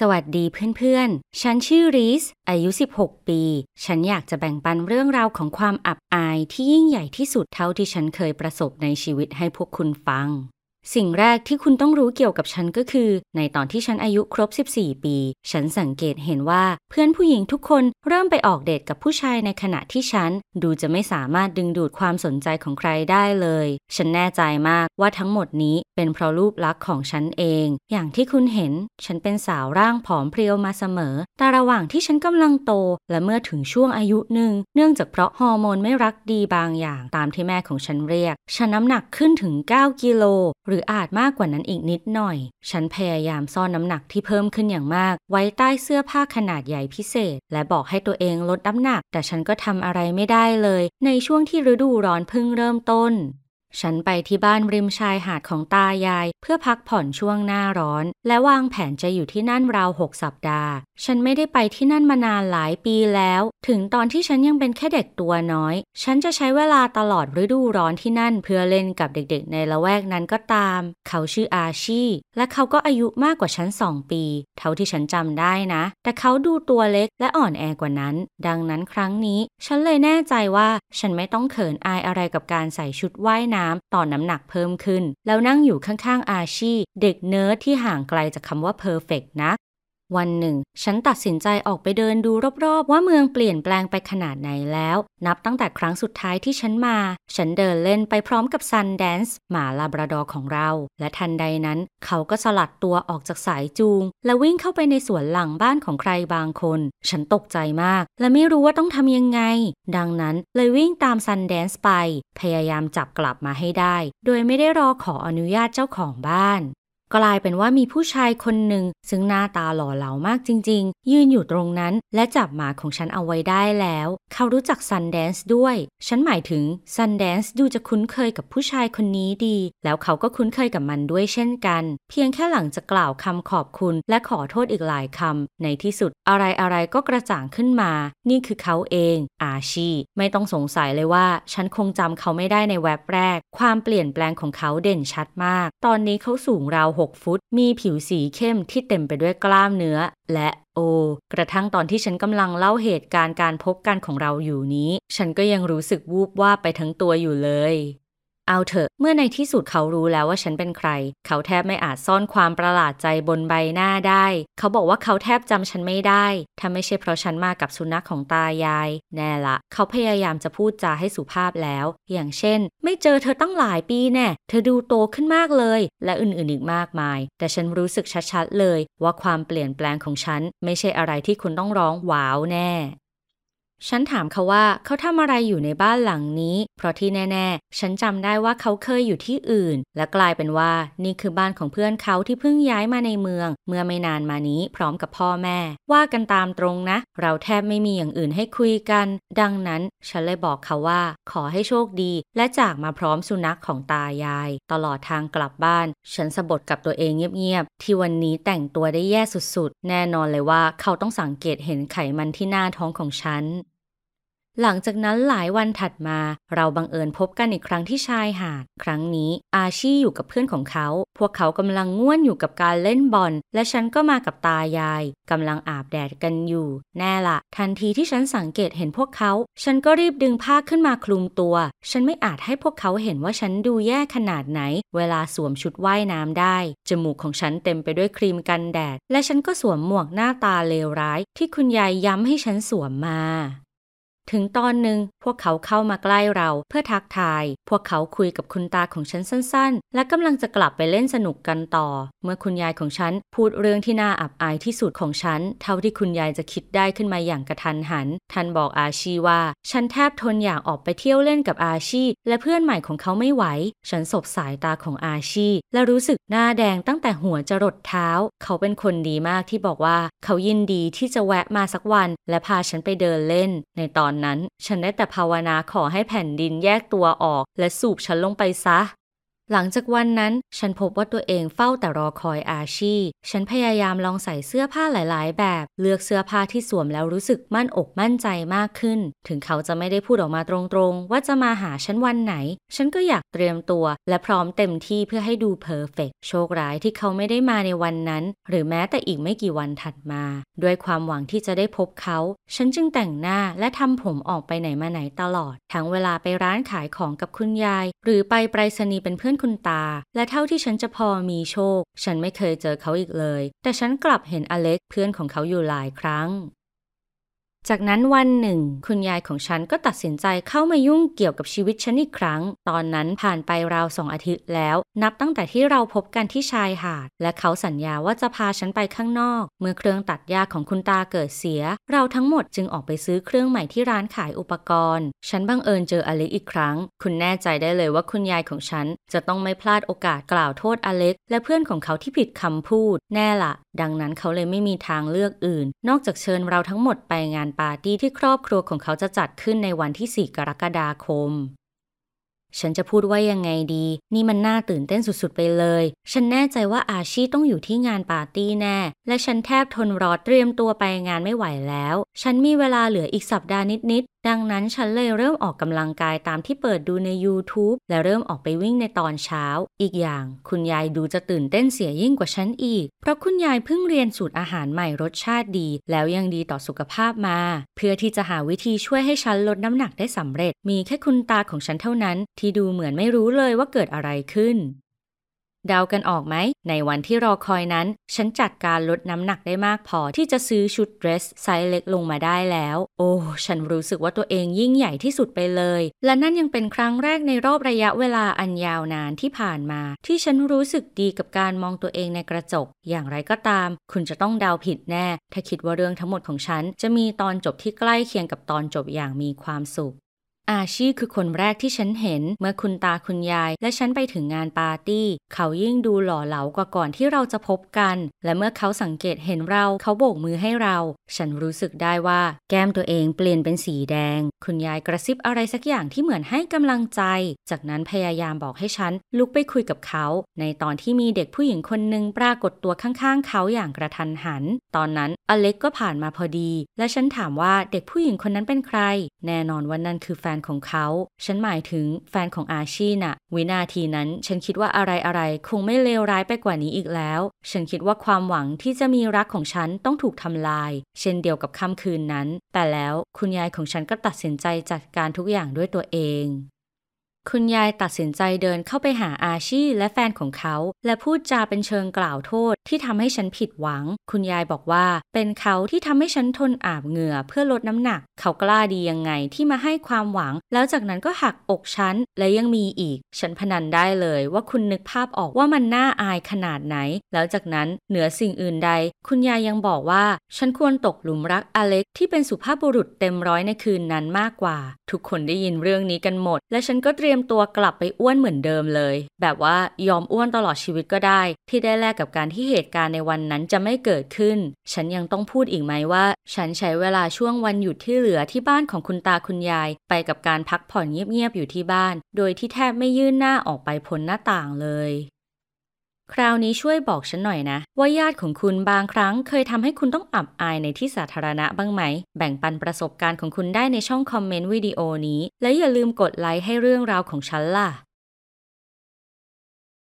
สวัสดีเพื่อนๆ ฉันชื่อริสอายุ 16 ปี ฉันอยากจะแบ่งปันเรื่องราวของความอับอายที่ยิ่งใหญ่ที่สุดเท่าที่ฉันเคยประสบในชีวิตให้พวกคุณฟัง สิ่งแรกที่คุณต้องรู้เกี่ยวกับฉันก็คือ ในตอนที่ฉันอายุครบ 14 ปี ฉันสังเกตเห็นว่าเพื่อนผู้หญิงทุกคนเริ่มไปออกเดทกับผู้ชายในขณะที่ฉัน ดูจะไม่สามารถดึงดูดความสนใจของใครได้เลย ฉันแน่ใจมากว่าทั้งหมดนี้เป็นเพราะรูปลักษณ์ของฉันเอง อย่างที่คุณเห็น ฉันเป็นสาวร่างผอมเพรียวมาเสมอ แต่ระหว่างที่ฉันกำลังโต และเมื่อถึงช่วงอายุหนึ่ง เนื่องจากเพราะฮอร์โมนไม่รักดีบางอย่างตามที่แม่ของฉันเรียก ฉันน้ำหนักขึ้นถึง 9 กิโลหรืืออาจมากกว่านั้นอีกนิดหน่อย ฉันพยายามซ่อนน้ำหนักที่เพิ่มขึ้นอย่างมาก ไว้ใต้เสื้อผ้าขนาดใหญ่พิเศษ และบอกให้ตัวเองลดน้ำหนัก แต่ฉันก็ทำอะไรไม่ได้เลย ในช่วงที่ฤดูร้อนเพิ่งเริ่มต้น ฉันไปที่บ้านริมชายหาดของตายาย เพื่อพักผ่อนช่วงหน้าร้อน และวางแผนจะอยู่ที่นั่นราวหกสัปดาห์ ฉันไม่ได้ไปที่นั่นมานานหลายปีแล้ว ถึงตอนที่ฉันยังเป็นแค่เด็กตัวน้อย ฉันจะใช้เวลาตลอดฤดูร้อนที่นั่นเพื่อเล่นกับเด็กๆ ในละแวกนั้นก็ตาม เขาชื่ออาชี และเขาก็อายุมากกว่าฉันสองปี เท่าที่ฉันจำได้นะ แต่เขาดูตัวเล็กและอ่อนแอกว่านั้น ดังนั้นครั้งนี้ ฉันเลยแน่ใจว่าฉันไม่ต้องเขินอายอะไรกับการใส่ชุดว่ายน้ำตอนน้ำหนักเพิ่มขึ้น แล้วนั่งอยู่ข้างๆอาชีเด็กเนิร์ดที่ห่างไกลจากคำว่า perfect นะ วันหนึ่ง ฉันตัดสินใจออกไปเดินดูรอบๆ ว่าเมืองเปลี่ยนแปลงไปขนาดไหนแล้ว นับตั้งแต่ครั้งสุดท้ายที่ฉันมา ฉันเดินเล่นไปพร้อมกับซันแดนซ์หมาลาบราดอร์ของเรา และทันใดนั้น เขาก็สลัดตัวออกจากสายจูง และวิ่งเข้าไปในสวนหลังบ้านของใครบางคน ฉันตกใจมาก และไม่รู้ว่าต้องทำยังไง ดังนั้นเลยวิ่งตามซันแดนซ์ไป พยายามจับกลับมาให้ได้ โดยไม่ได้รอขออนุญาตเจ้าของบ้าน กลายเป็นว่ามีผู้ชายคนหนึ่ง ซึ่งหน้าตาหล่อเหลามากจริง ๆ ยืนอยู่ตรงนั้นและจับหมาของฉันเอาไว้ได้แล้ว เขารู้จักซันแดนซ์ด้วย ฉันหมายถึงซันแดนซ์ดูจะคุ้นเคยกับผู้ชายคนนี้ดี แล้วเขาก็คุ้นเคยกับมันด้วยเช่นกัน เพียงแค่หลังจากกล่าวคำขอบคุณและขอโทษอีกหลายคำในที่สุดอะไรๆก็กระจ่างขึ้นมา นี่คือเขาเอง อาชี ไม่ต้องสงสัยเลยว่า ฉันคงจำเขาไม่ได้ในแว็บแรก ความเปลี่ยนแปลงของเขาเด่นชัดมาก ตอนนี้เขาสูงราว6 ฟุต มีผิวสีเข้มที่เต็มไปด้วยกล้ามเนื้อ และโอ กระทั่งตอนที่ฉันกำลังเล่าเหตุการณ์การพบกันของเราอยู่นี้ ฉันก็ยังรู้สึกวูบว่าบไปทั้งตัวอยู่เลย เอาเถอะ เมื่อในที่สุดเขารู้แล้วว่าฉันเป็นใคร เขาแทบไม่อาจซ่อนความประหลาดใจบนใบหน้าได้ เขาบอกว่าเขาแทบจำฉันไม่ได้ ถ้าไม่ใช่เพราะฉันมากับสุนัขของตายาย แน่ละ เขาพยายามจะพูดจาให้สุภาพแล้ว อย่างเช่น ไม่เจอเธอตั้งหลายปีแน่ เธอดูโตขึ้นมากเลย และอื่นๆอีกมากมาย แต่ฉันรู้สึกชัดๆเลย ว่าความเปลี่ยนแปลงของฉันไม่ใช่อะไรที่คุณต้องร้องว้าวแน่ ฉันถามเขาว่าเขาทำอะไรอยู่ในบ้านหลังนี้ เพราะที่แน่ๆ ฉันจำได้ว่าเขาเคยอยู่ที่อื่น และกลายเป็นว่านี่คือบ้านของเพื่อนเขาที่เพิ่งย้ายมาในเมือง เมื่อไม่นานมานี้พร้อมกับพ่อแม่ ว่ากันตามตรงนะ เราแทบไม่มีอย่างอื่นให้คุยกัน ดังนั้นฉันเลยบอกเขาว่า ขอให้โชคดี และจากมาพร้อมสุนัขของตายาย ตลอดทางกลับบ้าน ฉันสะบดกับตัวเองเงียบๆที่วันนี้แต่งตัวได้แย่สุดๆ แน่นอนเลยว่าเขาต้องสังเกตเห็นไขมันที่หน้าท้องของฉัน หลังจากนั้นหลายวันถัดมา เราบังเอิญพบกันอีกครั้งที่ชายหาด ครั้งนี้อาชีอยู่กับเพื่อนของเขา พวกเขากำลังง่วนอยู่กับการเล่นบอล และฉันก็มากับตายายกำลังอาบแดดกันอยู่ แน่ละ ทันทีที่ฉันสังเกตเห็นพวกเขา ฉันก็รีบดึงผ้าขึ้นมาคลุมตัว ฉันไม่อาจให้พวกเขาเห็นว่าฉันดูแย่ขนาดไหน เวลาสวมชุดว่ายน้ำได้ จมูกของฉันเต็มไปด้วยครีมกันแดด และฉันก็สวมหมวกหน้าตาเลวร้าย ที่คุณยายย้ำให้ฉันสวมมา ถึงตอนหนึ่งพวกเขาเข้ามาใกล้เราเพื่อทักทาย พวกเขาคุยกับคุณตาของฉันสั้นๆ และกำลังจะกลับไปเล่นสนุกกันต่อ เมื่อคุณยายของฉันพูดเรื่องที่น่าอับอายที่สุดของฉัน เท่าที่คุณยายจะคิดได้ขึ้นมาอย่างกระทันหัน ท่านบอกอาชีว่า ฉันแทบทนอยากออกไปเที่ยวเล่นกับอาชีและเพื่อนใหม่ของเขาไม่ไหว ฉันสบสายตาของอาชีและรู้สึกหน้าแดงตั้งแต่หัวจรดเท้า เขาเป็นคนดีมากที่บอกว่า เขายินดีที่จะแวะมาสักวัน และพาฉันไปเดินเล่น ในตอนนั้น ฉันได้แต่ภาวนาขอให้แผ่นดินแยกตัวออก และสูบฉันลงไปซะ หลังจากวันนั้น ฉันพบว่าตัวเองเฝ้าแต่รอคอยอาชีฉันพยายามลองใส่เสื้อผ้าหลายๆ แบบ เลือกเสื้อผ้าที่สวมแล้วรู้สึกมั่นอกมั่นใจมากขึ้น ถึงเขาจะไม่ได้พูดออกมาตรงๆ ว่าจะมาหาฉันวันไหน ฉันก็อยากเตรียมตัว และพร้อมเต็มที่เพื่อให้ดูเพอร์เฟกโชคร้ายที่เขาไม่ได้มาในวันนั้น หรือแม้แต่อีกไม่กี่วันถัดมา ด้วยความหวังที่จะได้พบเขา ฉันจึงแต่งหน้าและทำผมออกไปไหนมาไหนตลอด ทั้งเวลาไปร้านขายของกับคุณยาย หรือไปไปรษณีย์เป็นเพื่อนคุณตา และเท่าที่ฉันจะพอมีโชค ฉันไม่เคยเจอเขาอีกเลย แต่ฉันกลับเห็นอเล็กเพื่อนของเขาอยู่หลายครั้ง จากนั้นวันหนึ่ง คุณยายของฉันก็ตัดสินใจเข้ามายุ่งเกี่ยวกับชีวิตฉันอีกครั้ง ตอนนั้นผ่านไปราวสองอาทิตย์แล้ว นับตั้งแต่ที่เราพบกันที่ชายหาด และเขาสัญญาว่าจะพาฉันไปข้างนอก เมื่อเครื่องตัดหญ้าของคุณตาเกิดเสีย เราทั้งหมดจึงออกไปซื้อเครื่องใหม่ที่ร้านขายอุปกรณ์ ฉันบังเอิญเจออเล็กอีกครั้ง คุณแน่ใจได้เลยว่าคุณยายของฉัน จะต้องไม่พลาดโอกาสกล่าวโทษอเล็ก และเพื่อนของเขาที่ผิดคำพูด แน่ละดังนั้นเขาเลยไม่มีทางเลือกอื่น นอกจากเชิญเราทั้งหมดไปงานปาร์ตี้ที่ครอบครัวของเขาจะจัดขึ้นในวันที่ 4 กรกฎาคม ฉันจะพูดว่ายังไงดี นี่มันน่าตื่นเต้นสุดๆไปเลย ฉันแน่ใจว่าอาชีต้องอยู่ที่งานปาร์ตี้แน่ และฉันแทบทนรอเตรียมตัวไปงานไม่ไหวแล้ว ฉันมีเวลาเหลืออีกสัปดาห์นิด ดังนั้นฉันเลยเริ่มออกกำลังกายตามที่เปิดดูใน YouTube และเริ่มออกไปวิ่งในตอนเช้า อีกอย่าง คุณยายดูจะตื่นเต้นเสียยิ่งกว่าฉันอีก เพราะคุณยายเพิ่งเรียนสูตรอาหารใหม่รสชาติดี แล้วยังดีต่อสุขภาพมา เพื่อที่จะหาวิธีช่วยให้ฉันลดน้ำหนักได้สำเร็จ มีแค่คุณตาของฉันเท่านั้น ที่ดูเหมือนไม่รู้เลยว่าเกิดอะไรขึ้น เดากันออกไหม ในวันที่รอคอยนั้น ฉันจัดการลดน้ำหนักได้มากพอที่จะซื้อชุดเดรสไซส์เล็กลงมาได้แล้ว โอ้ ฉันรู้สึกว่าตัวเองยิ่งใหญ่ที่สุดไปเลย และนั่นยังเป็นครั้งแรกในรอบระยะเวลาอันยาวนานที่ผ่านมา ที่ฉันรู้สึกดีกับการมองตัวเองในกระจก อย่างไรก็ตาม คุณจะต้องเดาผิดแน่ ถ้าคิดว่าเรื่องทั้งหมดของฉันจะมีตอนจบที่ใกล้เคียงกับตอนจบอย่างมีความสุข อาชีคือคนแรกที่ฉันเห็นเมื่อคุณตาคุณยาย และฉันไปถึงงานปาร์ตี้ เขายิ่งดูหล่อเหลากว่าก่อนที่เราจะพบกัน และเมื่อเขาสังเกตเห็นเราเขาโบกมือให้เรา ฉันรู้สึกได้ว่า แก้มตัวเองเปลี่ยนเป็นสีแดง คุณยายกระซิบอะไรสักอย่างที่เหมือนให้กำลังใจ จากนั้นพยายามบอกให้ฉันลุกไปคุยกับเขา ในตอนที่มีเด็กผู้หญิงคนหนึ่งปรากฏตัวข้างๆ เขาอย่างกระทันหัน ตอนนั้นอเล็กก็ผ่านมาพอดี และฉันถามว่าเด็กผู้หญิงคนนั้นเป็นใคร แน่นอนว่านั่นคือแฟนของเขา ฉันหมายถึงแฟนของอาชีน่ะ วินาทีนั้น ฉันคิดว่าอะไรอะไรคงไม่เลวร้ายไปกว่านี้อีกแล้ว ฉันคิดว่าความหวังที่จะมีรักของฉันต้องถูกทำลาย เช่นเดียวกับค่ำคืนนั้น แต่แล้วคุณยายของฉันก็ตัดสินใจจัดการทุกอย่างด้วยตัวเอง คุณยายตัดสินใจเดินเข้าไปหาอาชีและแฟนของเขา และพูดจาเป็นเชิงกล่าวโทษที่ทำให้ฉันผิดหวัง คุณยายบอกว่าเป็นเขาที่ทำให้ฉันทนอาบเหงื่อเพื่อลดน้ำหนัก เขากล้าดียังไงที่มาให้ความหวัง แล้วจากนั้นก็หักอกฉัน และยังมีอีก ฉันพนันได้เลยว่าคุณนึกภาพออกว่ามันน่าอายขนาดไหน แล้วจากนั้นเหนือสิ่งอื่นใด คุณยายยังบอกว่า ฉันควรตกหลุมรักอเล็กที่เป็นสุภาพบุรุษเต็มร้อยในคืนนั้นมากกว่า ทุกคนได้ยินเรื่องนี้กันหมด และฉันก็เตรียมรียมตัวกลับไปอ้วนเหมือนเดิมเลย แบบว่ายอมอ้วนตลอดชีวิตก็ได้ ที่ได้แลกกับการที่เหตุการณ์ในวันนั้นจะไม่เกิดขึ้น ฉันยังต้องพูดอีกไหมว่า ฉันใช้เวลาช่วงวันหยุดที่เหลือที่บ้านของคุณตาคุณยาย ไปกับการพักผ่อนเงียบๆอยู่ที่บ้าน โดยที่แทบไม่ยื่นหน้าออกไปพ้นหน้าต่างเลย คราวนี้ช่วยบอกฉันหน่อยนะ ว่าญาติของคุณบางครั้งเคยทำให้คุณต้องอับอายในที่สาธารณะบ้างไหม แบ่งปันประสบการณ์ของคุณได้ในช่องคอมเมนต์วิดีโอนี้ และอย่าลืมกดไลค์ให้เรื่องราวของฉันล่ะ